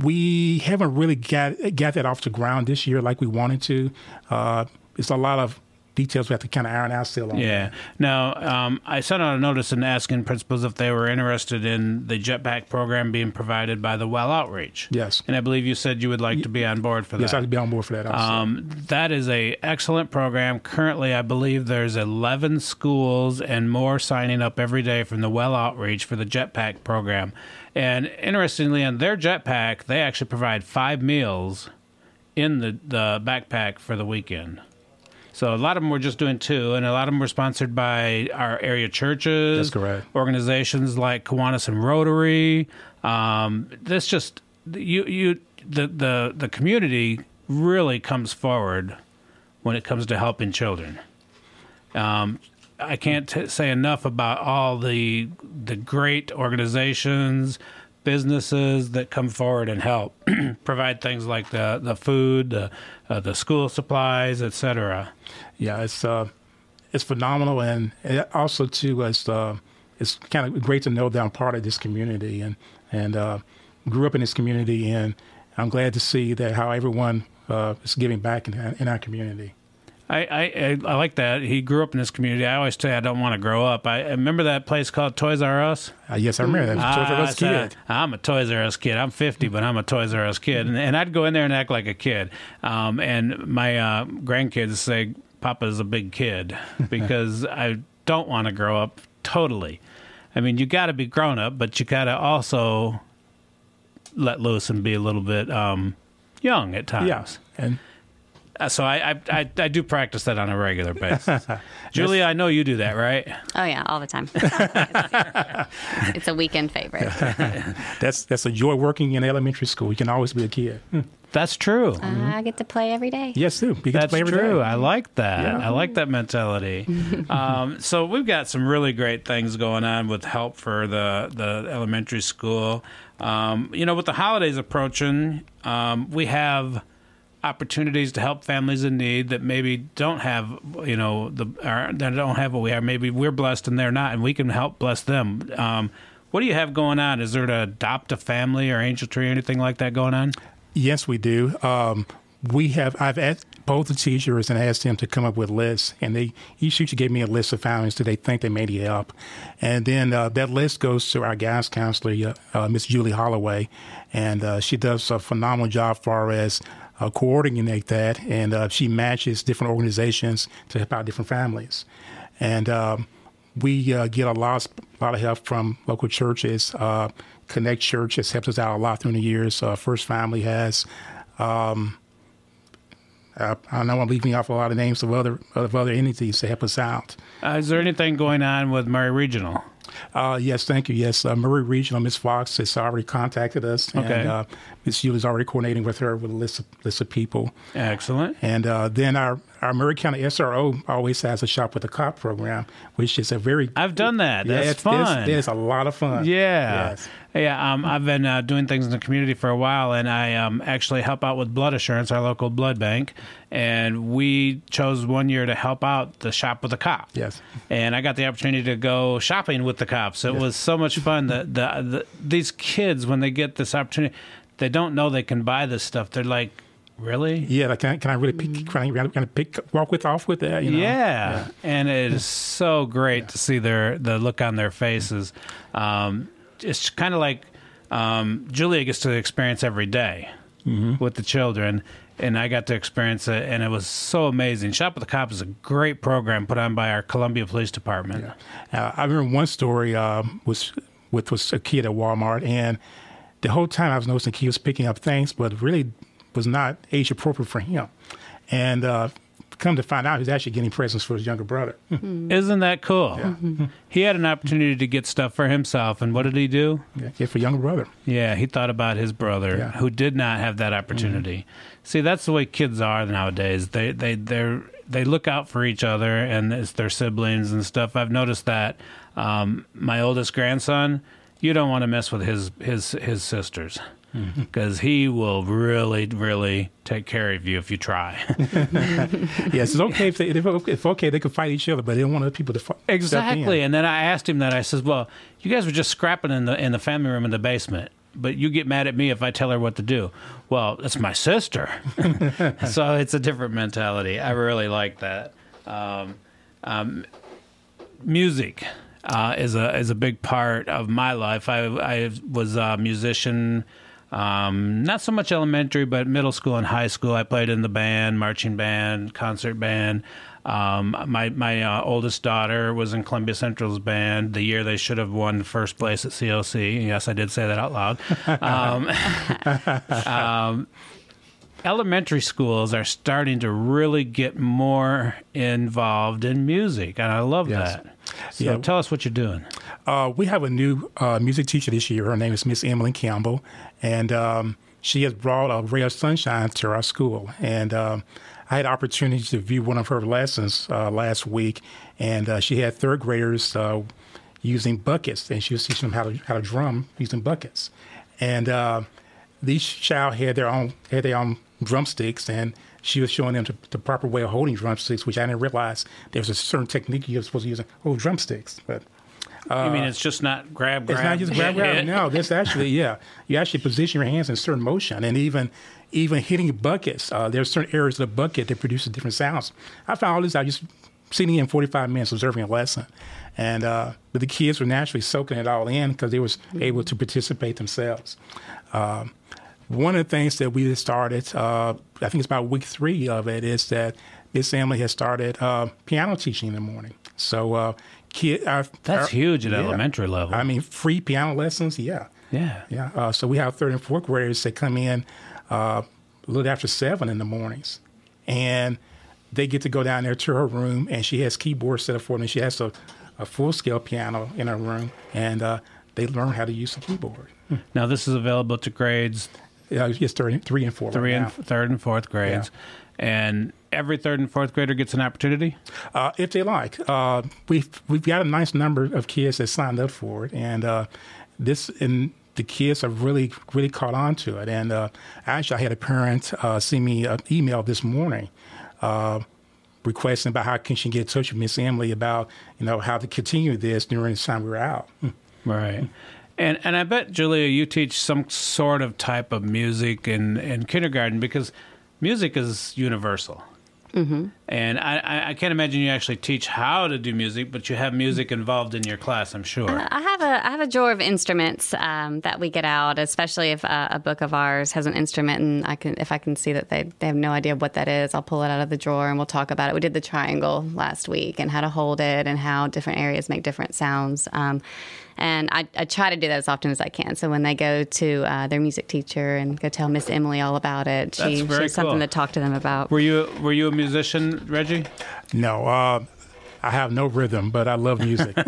we haven't really got got that off the ground this year like we wanted to. Uh, it's a lot of details we have to kind of iron out still on.
Yeah. Now, um, I sent out a notice and asking principals if they were interested in the jetpack program being provided by the Well Outreach.
Yes.
And I believe you said you would like to be on board for that. Yes.
I'd be on board for that.
Um, that is a excellent program. Currently, I believe there's 11 schools and more signing up every day from the Well Outreach for the Jetpack program. And interestingly, on their Jetpack, they actually provide five meals in the, the backpack for the weekend. So a lot of them were just doing two, and a lot of them were sponsored by our area churches.
That's correct.
Organizations like Kiwanis and Rotary. Um, this just you you the the the community really comes forward when it comes to helping children. Um, I can't t- say enough about all the the great organizations, businesses that come forward and help provide things like the the food, the uh, the school supplies, etc.
yeah, it's uh, it's phenomenal, and also too, it's uh, it's kind of great to know that I'm part of this community, and and uh, grew up in this community, and I'm glad to see that how everyone uh, is giving back in, in our community.
I, I I I like that. He grew up in this community. I always say I don't want to grow up. I, I remember that place called Toys R Us.
Uh, yes, I remember that. Toys R
Ah,
Us
I
kid.
I'm a Toys R Us kid. I'm 50, but I'm a Toys R Us kid, and, and I'd go in there and act like a kid. Um, and my uh, grandkids say Papa's a big kid because I don't want to grow up totally. I mean, you got to be grown up, but you got to also let loose and be a little bit um, young at times.
Yes, and
Uh, So I, I, I, I do practice that on a regular basis. Julia, I know you do that, right?
Oh yeah, all the time. it's a weekend favorite.
that's that's a joy working in elementary school. You can always be a kid.
That's true.
I get to play every day.
Yes, too. You get to
That's
play every
true.
day.
I like that.
Yeah.
I like that mentality. um, so we've got some really great things going on with help for the the elementary school. Um, you know, with the holidays approaching, um, we have opportunities to help families in need that maybe don't have you know the or that don't have what we have. Maybe we're blessed and they're not, and we can help bless them. Um, what do you have going on? Is there to adopt a family or angel tree or anything like that going on?
Yes, we do. Um, we have. I've asked both the teachers and asked them to come up with lists, and they each teacher gave me a list of families that they think they may need help, and then uh, that list goes to our guidance counselor, uh, uh, Miss Julie Holloway, and uh, she does a phenomenal job far as uh, coordinate that, and uh, she matches different organizations to help out different families, and. Um, we uh, get a lot, a lot of help from local churches. Uh, Connect Church has helped us out a lot through the years. Uh, First Family has. Um, I, I know I'm leaving off a lot of names of other of other entities to help us out.
Uh, is there anything going on with Maury Regional?
Uh, yes, thank you. Yes, uh, Maury Regional, Miss Fox has already contacted us,
Okay.
and uh, Miss Yuli's already coordinating with her with a list of, list of people.
Excellent.
And uh, then our, our Maury County SRO always has a Shop with a Cop program, which is a very
I've done that. That's
it's,
fun.
It's, it's a lot of fun.
Yeah,
Yes.
yeah. Um, I've been uh, doing things in the community for a while, and I um, actually help out with Blood Assurance, our local blood bank. And we chose one year to help out the shop with the cop.
Yes.
And I got the opportunity to go shopping with the cops. It was so much fun. That the, the these kids, when they get this opportunity, they don't know they can buy this stuff. They're like, really?
Yeah, like, can I, can I really pick, can I, can I pick, walk with off with that? You know?
Yeah. and it is so great to see their the look on their faces. Um, it's kind of like um, Julia gets to experience every day with the children, and I got to experience it, and it was so amazing. Shop with the Cop is a great program put on by our Columbia Police Department.
Uh, I remember one story um, was with was a kid at Walmart, and the whole time I was noticing he was picking up things, but really was not age appropriate for him. And uh, come to find out, he's actually getting presents for his younger brother.
Isn't that cool? He had an opportunity to get stuff for himself, and what did he do?
yeah, for younger brother.
Yeah, he thought about his brother
Yeah.
who did not have that opportunity. See, that's the way kids are nowadays. They they they they look out for each other and it's their siblings and stuff. I've noticed that. Um, my oldest grandson, you don't want to mess with his his his sisters because he will really really take care of you if you try.
yes, it's okay if they, if okay they can fight each other, but they don't want other people to fight.
Exactly. And then I asked him that. I says, "Well, you guys were just scrapping in the in the family room in the basement, but you get mad at me if I tell her what to do." Well, that's my sister. so it's a different mentality. I really like that. Um, um, music uh, is a is a big part of my life. I I was a musician. Um, not so much elementary, but middle school and high school. I played in the band, marching band, concert band. Um, my my uh, oldest daughter was in Columbia Central's band the year they should have won first place at COC. Yes, I did say that out loud. Um, um, elementary schools are starting to really get more involved in music, and I love
Yes.
that. So
Yeah.
tell us what you're doing.
Uh, we have a new uh, music teacher this year. Her name is Miss Emily Campbell, and um, she has brought a ray of sunshine to our school. And um, I had opportunity to view one of her lessons uh, last week, and uh, she had third graders uh, using buckets, and she was teaching them how to how to drum using buckets. And uh, these child had their own had their own drumsticks, and she was showing them the, the proper way of holding drumsticks, which I didn't realize there was a certain technique you're supposed to use to hold drumsticks, but.
You mean it's just not grab, grab?
It's not just grab, grab. No, this actually, yeah, you actually position your hands in certain motion, and even even hitting buckets. Uh, there's certain areas of the bucket that produces different sounds. I found all this out just sitting in 45 minutes observing a lesson, and uh, but the kids were naturally soaking it all in because they was able to participate themselves. Um, one of the things that we started, uh, I think it's about week three of it, is that this family has started uh, piano teaching in the morning. So, uh, kid, our,
That's
our-
huge at elementary level.
I mean, free piano lessons, yeah.
Yeah.
Yeah. Uh, so we have third and fourth graders that come in uh, a little after seven in the mornings. And they get to go down there to her room, and she has keyboards set up for them. She has a, a full scale piano in her room, and uh, they learn how to use the keyboard.
Now this is available to grades
Yeah, it's three, three and four.
three
right
and
now.
third and fourth grades, and every third and fourth grader gets an opportunity.
Uh, if they like. Uh, we've we've got a nice number of kids that signed up for it, and uh, this and the kids have really really caught on to it. And uh, actually, I had a parent uh, send me an email this morning. Uh, requesting about how can she get in touch with Miss Emily about you know how to continue this during the time we were out.
Right. And and I bet Julia, you teach some sort of type of music in, in kindergarten because music is universal. Mm-hmm. And I, I- can't imagine you actually teach how to do music, but you have music involved in your class. I'm sure.
I have a I have a drawer of instruments um, that we get out, especially if uh, a book of ours has an instrument, and I can if I can see that they they have no idea what that is, I'll pull it out of the drawer and we'll talk about it. We did the triangle last week and how to hold it and how different areas make different sounds. Um, and I, I try to do that as often as I can. So when they go to uh, their music teacher and go tell Miss Emily all about it, she, she has something
cool.
to talk to them about.
Were you were you a musician, Reggie?
No, uh, I have no rhythm, but I love music.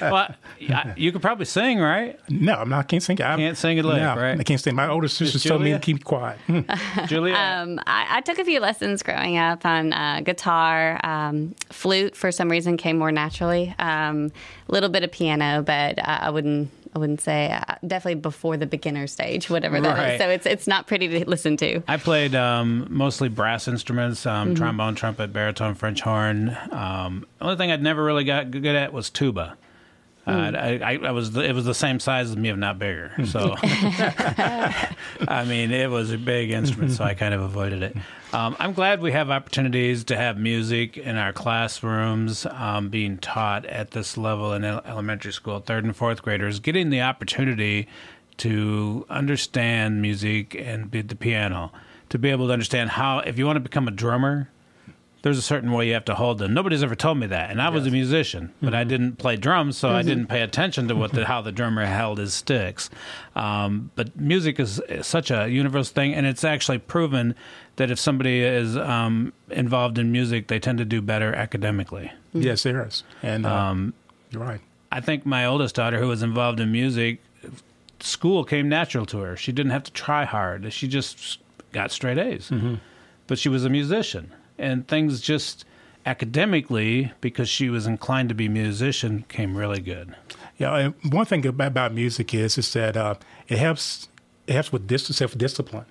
well, I- you could probably sing, right?
no, I'm not. Can't sing. I
Can't sing a lick,
no,
right?
I can't sing. My older sister told me to keep quiet. Hmm.
Julia?
Um, I, I took a few lessons growing up on uh, guitar, um, flute. For some reason, came more naturally. A little bit of piano, but uh, I wouldn't. I wouldn't say uh, definitely before the beginner stage, whatever that is.
Right.
So it's it's not pretty to listen to.
I played um, mostly brass instruments, um, trombone, trumpet, baritone, French horn. Um, the only thing I'd never really got good at was tuba. Uh, I, I, I was it was the same size as me, if not bigger. So, I mean, it was a big instrument, so I kind of avoided it. Um, I'm glad we have opportunities to have music in our classrooms um, being taught at this level in elementary school. Third and fourth graders getting the opportunity to understand music and be the piano, to be able to understand how if you want to become a drummer, there's a certain way you have to hold them. Nobody's ever told me that, and I was a musician, but I didn't play drums, so I didn't pay attention to what the, how the drummer held his sticks. Um, but music is, such a universal thing, and it's actually proven that if somebody is um, involved in music, they tend to do better academically.
Yes, there is. And uh,
Um,
you're right.
I think my oldest daughter, who was involved in music, school came natural to her. She didn't have to try hard. She just got straight A's. But she was a musician, and things just academically, because she was inclined to be a musician, came really good.
Yeah, and one thing about, music is is that uh, it helps it helps with dis- self discipline,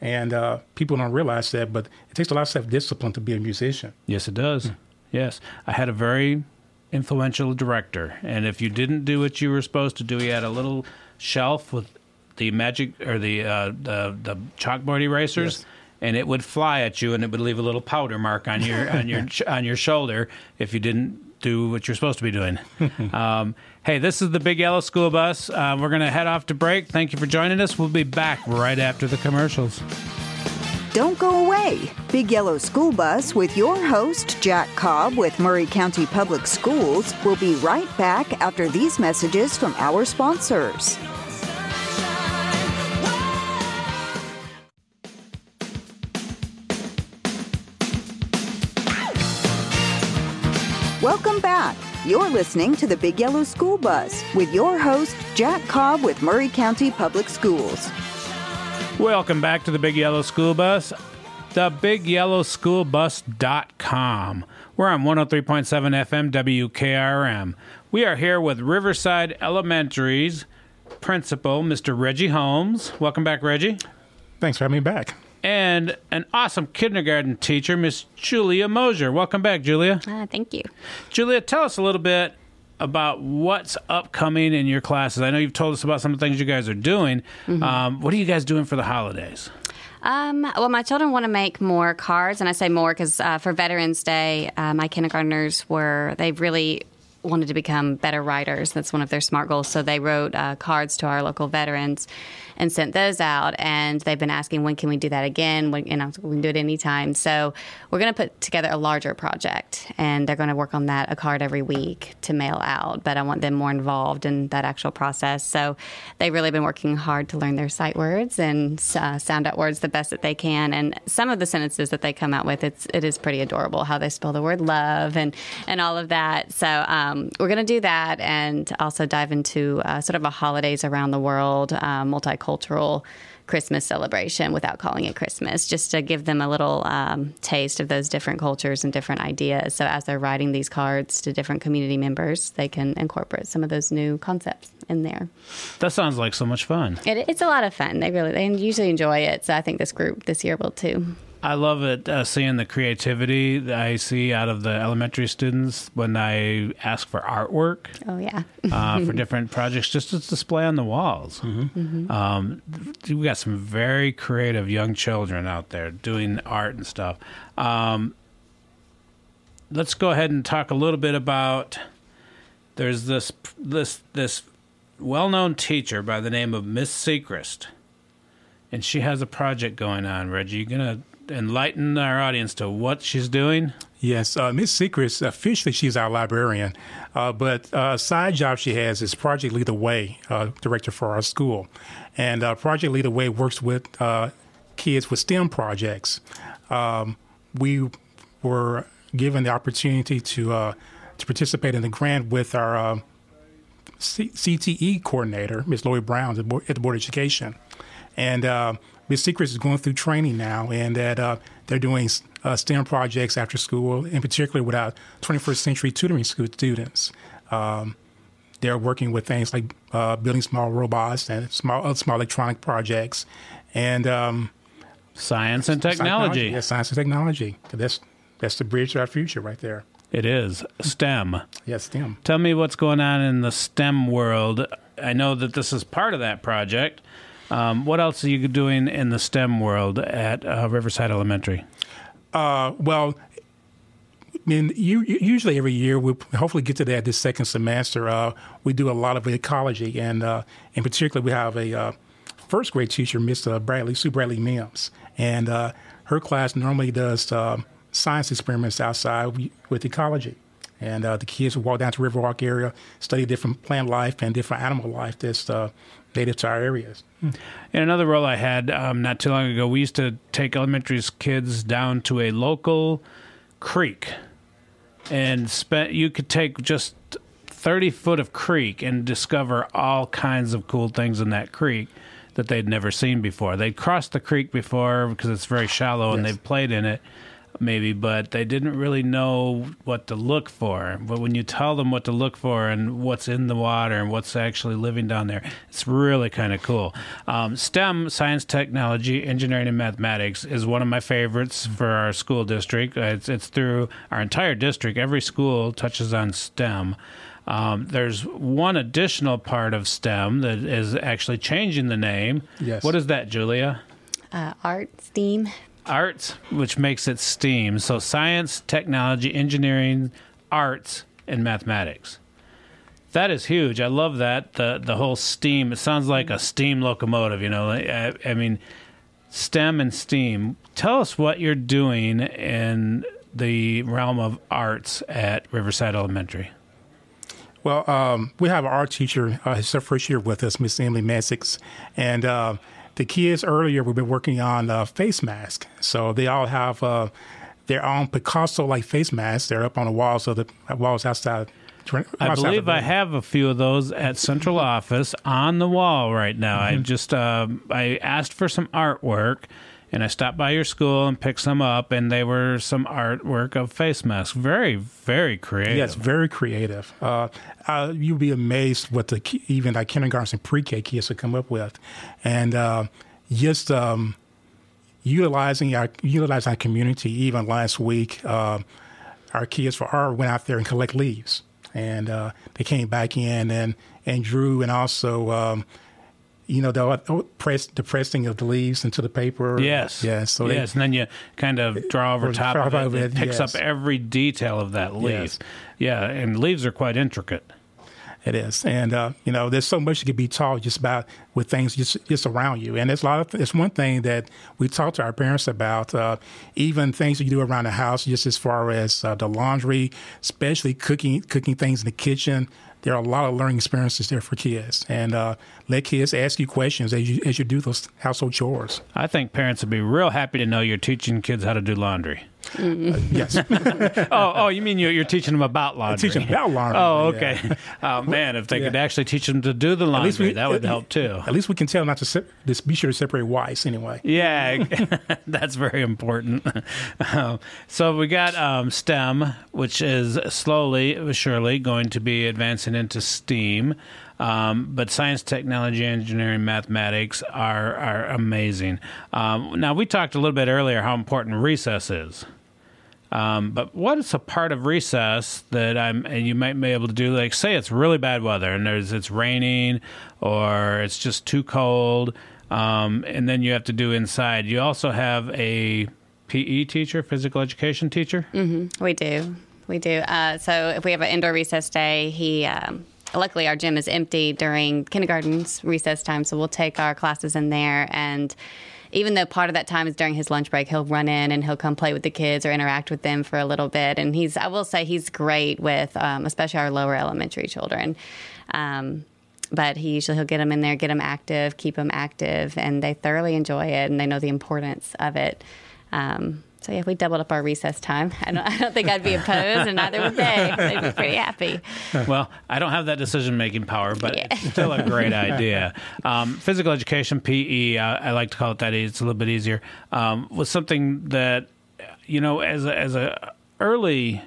and uh, people don't realize that, but it takes a lot of self discipline to be a musician.
Yes, it does. Yes, I had a very influential director, and if you didn't do what you were supposed to do, he had a little shelf with the magic or the uh, the, the chalkboard erasers.
Yes.
And it would fly at you, and it would leave a little powder mark on your on your on your shoulder if you didn't do what you're supposed to be doing. um, hey, this is the Big Yellow School Bus. Uh, we're going to head off to break. Thank you for joining us. We'll be back right after the commercials.
Don't go away. Big Yellow School Bus with your host, Jack Cobb with Maury County Public Schools, will be right back after these messages from our sponsors. Welcome back. You're listening to the Big Yellow School Bus with your host, Jack Cobb with Maury County Public Schools.
Welcome back to the Big Yellow School Bus, thebigyellowschoolbus.com. We're on 103.7 FM WKRM. We are here with Riverside Elementary's principal, Mr. Reggie Holmes. Welcome back, Reggie.
Thanks for having me back.
And an awesome kindergarten teacher, Miss Julia Mosier. Welcome back, Julia.
Uh, thank you.
Julia, tell us a little bit about what's upcoming in your classes. I know you've told us about some of the things you guys are doing. Um, what are you guys doing for the holidays?
Um, well, my children want to make more cards, and I say more because uh, for Veterans Day, uh, my kindergartners were they really wanted to become better writers. That's one of their smart goals. So they wrote uh, cards to our local veterans and sent those out. And they've been asking when can we do that again? When, and I was, we can do it anytime. So we're going to put together a larger project, and they're going to work on that a card every week to mail out. But I want them more involved in that actual process. So they've really been working hard to learn their sight words and uh, sound out words the best that they can. And some of the sentences that they come out with, it's it is pretty adorable how they spell the word love and and all of that. So um, we're going to do that and also dive into uh, sort of a holidays around the world, uh, multicultural. Christmas celebration without calling it Christmas, just to give them a little um, taste of those different cultures and different ideas. So, as they're writing these cards to different community members, they can incorporate some of those new concepts in there.
That sounds like so much fun.
It, it's a lot of fun. They really, they usually enjoy it. So, I think this group this year will too.
I love it uh, seeing the creativity that I see out of the elementary students when I ask for artwork
Oh yeah,
uh, for different projects just to display on the walls. Um, we got some very creative young children out there doing art and stuff. Um, let's go ahead and talk a little bit about. There's this this this well-known teacher by the name of Miss Sechrist, and she has a project going on. Reggie, you gonna enlighten our audience to what she's doing?
Yes, uh, Miss Sechrist, officially she's our librarian, uh, but uh, a side job she has is Project Lead the Way, uh, director for our school. And uh, Project Lead the Way works with uh, kids with STEM projects. Um, we were given the opportunity to uh, to participate in the grant with our uh, C- CTE coordinator, Ms. Lloyd Brown, at the Board, at the Board of Education. And Ms. Sechrist is going through training now, and that uh, they're doing uh, STEM projects after school, in particular with our 21st century tutoring school students. Um, they're working with things like uh, building small robots and small other small electronic projects, and um,
Science and technology.
Yeah, science and technology. That's that's the bridge to our future, right there.
It is STEM.
Yes, STEM.
Tell me what's going on in the STEM world. I know that this is part of that project. Um, what else are you doing in the STEM world at uh, Riverside Elementary?
Uh, well, I mean, you, usually every year we hopefully get to that this second semester. Uh, we do a lot of ecology, and uh, in particular, we have a uh, first grade teacher, Miss uh, Bradley Sue Bradley Mims, and uh, her class normally does uh, science experiments outside with ecology. And uh, the kids will walk down to Riverwalk area, study different plant life and different animal life that's native to our areas.
In another role I had um, not too long ago, we used to take elementary kids down to a local creek, and spent. You could take just thirty foot of creek and discover all kinds of cool things in that creek that they'd never seen before. They'd crossed the creek before because it's very shallow, and
Yes.
they've played in it. Maybe, but they didn't really know what to look for. But when you tell them what to look for and what's in the water and what's actually living down there, it's really kind of cool. Um, STEM, science, technology, engineering, and mathematics, is one of my favorites for our school district. Uh, It's, it's through our entire district. Every school touches on STEM. Um, there's one additional part of STEM that is actually changing the name.
Yes.
What is that, Julia?
uh, art, STEAM.
Arts, which makes it STEAM. So science, technology, engineering, arts, and mathematics. That is huge. I love that the the whole STEAM. It sounds like a steam locomotive. You know, I, I mean, STEM and STEAM. Tell us what you're doing in the realm of arts at Riverside Elementary.
Well, um, we have an art teacher. Uh, her first year with us, Miss Emily Messix, and uh, the kids earlier we've been working on uh, face masks. So they all have uh, their own Picasso-like face masks. They're up on the walls of the walls outside.
I believe I have a few of those at central office on the wall right now. Mm-hmm. I just uh, I asked for some artwork and I stopped by your school and picked some up, and they were some artwork of face masks. Very, very creative.
Yes, very creative. Uh, uh, you'd be amazed what the even like kindergarten and pre-K kids would come up with, and uh, just um, utilizing our utilizing our community. Even last week, uh, our kids for art went out there and collect leaves, and uh, they came back in and and drew and also. Um, you know, the press the pressing of the leaves into the paper.
Yes,
yes.
So yes, they, and then you kind of draw over top of it. it. It picks yes. up every detail of that leaf. Yes. Yeah, and leaves are quite intricate.
It is, and uh, you know, there's so much you can be taught just about with things just just around you. And there's a lot of it's one thing that we talk to our parents about, uh, even things that you do around the house, just as far as uh, the laundry, especially cooking cooking things in the kitchen there are a lot of learning experiences there for kids, and uh, let kids ask you questions as you as you do those household chores.
I think parents would be real happy to know you're teaching kids how to do laundry.
Uh, yes.
oh, oh, you mean you're, you're teaching them about laundry?
I teach them about laundry.
Oh, okay. Yeah. Oh man, if they yeah. could actually teach them to do the laundry, we, that would help too.
At least we can tell them not to se- just be sure to separate whites anyway.
Yeah, that's very important. Um, so we got um, STEM, which is slowly, surely going to be advancing into STEAM. Um, but science, technology, engineering, mathematics are are amazing. Um, now we talked a little bit earlier how important recess is. Um, but what is a part of recess that I'm and you might be able to do? Like, say it's really bad weather and there's it's raining or it's just too cold, um, and then you have to do inside. You also have a PE teacher, physical education teacher.
Mm-hmm. We do, we do. Uh, so if we have an indoor recess day, he. Um, luckily, our gym is empty during kindergarten's recess time, so we'll take our classes in there and even though part of that time is during his lunch break, he'll run in and he'll come play with the kids or interact with them for a little bit. And he's, I will say, he's great with, um, especially our lower elementary children. Um, but he usually he'll get them in there, get them active, keep them active, and they thoroughly enjoy it and they know the importance of it. Um, so yeah, if we doubled up our recess time, I don't, I don't think I'd be opposed, and neither would they. They'd be pretty happy.
Well, I don't have that decision making power, but yeah. it's still a great idea. Um, physical education, PE, uh, I like to call it that. It's a little bit easier. Um, was something that you know, as a, as a early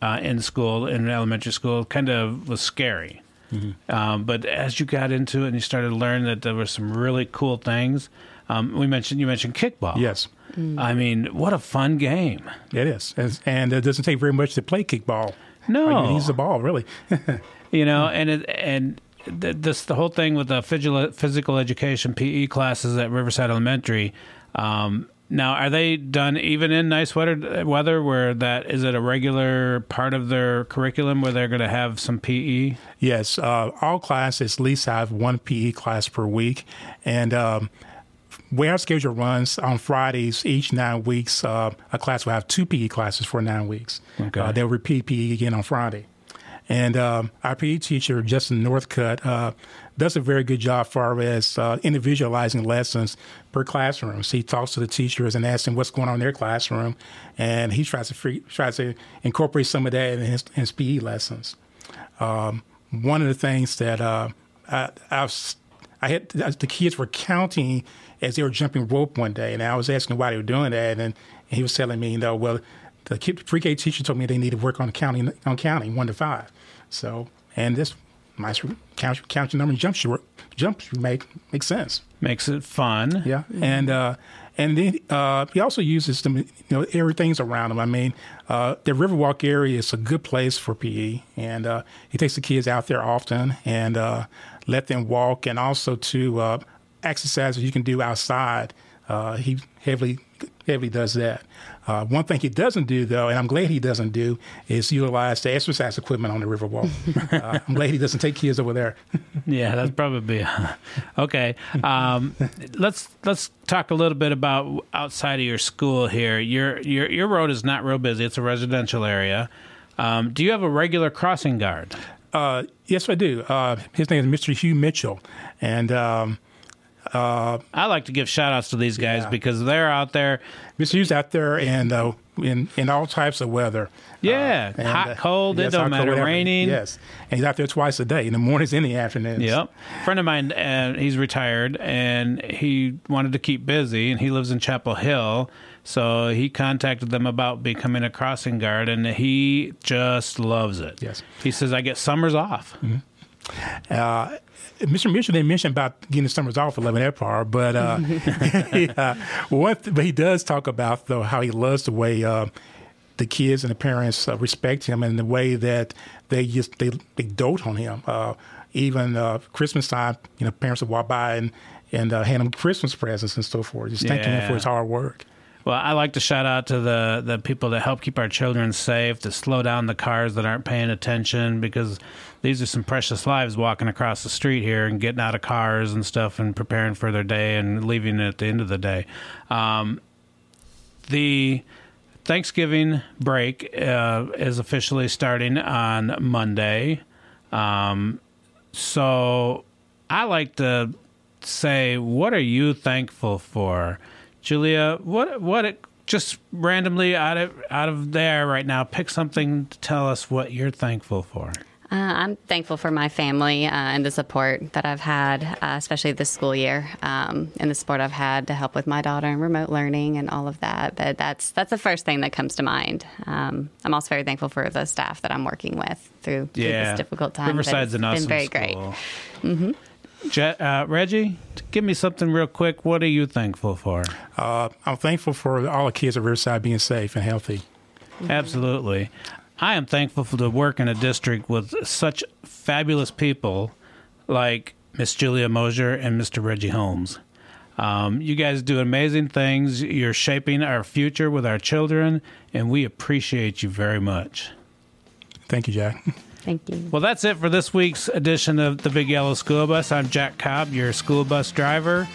uh, in school, in elementary school, kind of was scary. Mm-hmm. Um, but as you got into it and you started to learn that there were some really cool things, um, we mentioned you mentioned kickball.
Yes.
Mm. I mean, what a fun game!
It is, and it doesn't take very much to play kickball.
No,
use the ball really.
you know, and it, and this the whole thing with the physical education PE classes at Riverside Elementary. Um, now, are they done even in nice weather? Weather where that is it a regular part of their curriculum where they're going to have some PE?
Yes, uh, all classes at least have one PE class per week, and um, where our schedule runs on Fridays, each nine weeks, uh, a class will have two PE classes for nine weeks. Okay. Uh, they'll repeat PE again on Friday. And um, our PE teacher, Justin Northcutt, uh, does a very good job far as uh, individualizing lessons per classroom. So he talks to the teachers and asks them what's going on in their classroom, and he tries to free, tries to incorporate some of that in his, in his PE lessons. Um, one of the things that uh, I, I've I had the kids were counting as they were jumping rope one day, and I was asking why they were doing that, and he was telling me, you know, well, the pre-K teacher told me they needed to work on counting on counting one to five. So, and this my count count your number and jump short jumps make makes sense.
Makes it fun.
Yeah, and uh, and then uh, he also uses them. You know, everything's around him. I mean, uh, the Riverwalk area is a good place for PE, and uh, he takes the kids out there often and uh, let them walk, and also to uh, exercises you can do outside Uh, he heavily heavily does that. Uh, one thing he doesn't do, though, and I'm glad he doesn't do, is utilize the exercise equipment on the Riverwalk. uh, I'm glad he doesn't take kids over there.
yeah, that's probably okay. Um, let's let's talk a little bit about outside of your school here. Your your your road is not real busy; it's a residential area. Um, do you have a regular crossing guard?
Uh, yes, I do. Uh, his name is Mr. Hugh Mitchell, and um,
uh, I like to give shout outs to these guys yeah. because they're out there.
Mr. Hugh's out there and uh, in in all types of weather.
Yeah, uh, and, hot, cold, yes, it don't matter, raining.
Yes, and he's out there twice a day, in the mornings and the afternoons.
Yep. A friend of mine, uh, he's retired, and he wanted to keep busy, and he lives in Chapel Hill. So he contacted them about becoming a crossing guard, and he just loves it.
Yes.
He says, I get summers off. Mm-hmm.
Uh, Mr. Mitchell didn't mention about getting summers off for at Lebanon Park, but uh, he, uh, but he does talk about though how he loves the way uh, the kids and the parents uh, respect him and the way that they just they, they dote on him. Uh, even uh, Christmas time, you know, parents would walk by and and hand him Christmas presents and so forth, just thanking him for his hard work.
Well, I like to shout out to the the people that help keep our children safe, to slow down the cars that aren't paying attention because these are some precious lives walking across the street here and getting out of cars and stuff and preparing for their day and leaving at the end of the day. Um, the Thanksgiving break uh, is officially starting on Monday. Um, so I like to say, what are you thankful for? Julia, what what it, just randomly out of out of there right now, pick something to tell us what you're thankful for.
Uh, I'm thankful for my family uh, and the support that I've had, uh, especially this school year, um, and the support I've had to help with my daughter and remote learning and all of that. But that's that's the first thing that comes to mind. Um, I'm also very thankful for the staff that I'm working with through, yeah. through this difficult time.
Riverside's an awesome been very school. great. Mm-hmm. Je- uh, Reggie, give me something real quick. What are you thankful for?
Uh, I'm thankful for all the kids at Riverside being safe and healthy.
Absolutely. I am thankful for to work in a district with such fabulous people like Miss Julia Mosier and Mr. Reggie Holmes. Um, you guys do amazing things. You're shaping our future with our children, and we appreciate you very much.
Thank you, Jack.
Thank you.
Well, that's it for this week's edition of the Big Yellow School Bus. I'm Jack Cobb, your school bus driver.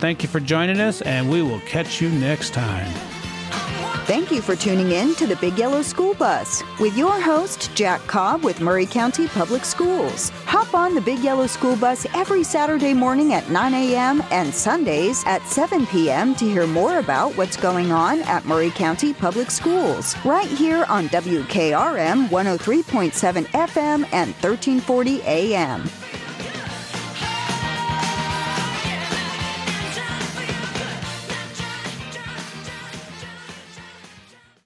Thank you for joining us, and we will catch you next time.
Thank you for tuning in to the Big Yellow School Bus with your host, Jack Cobb with Maury County Public Schools. Hop on the Big Yellow School Bus every Saturday morning at 9 a.m. and Sundays at 7 p.m. to hear more about what's going on at Maury County Public Schools, right here on WKRM 103.7 FM and 1340 AM.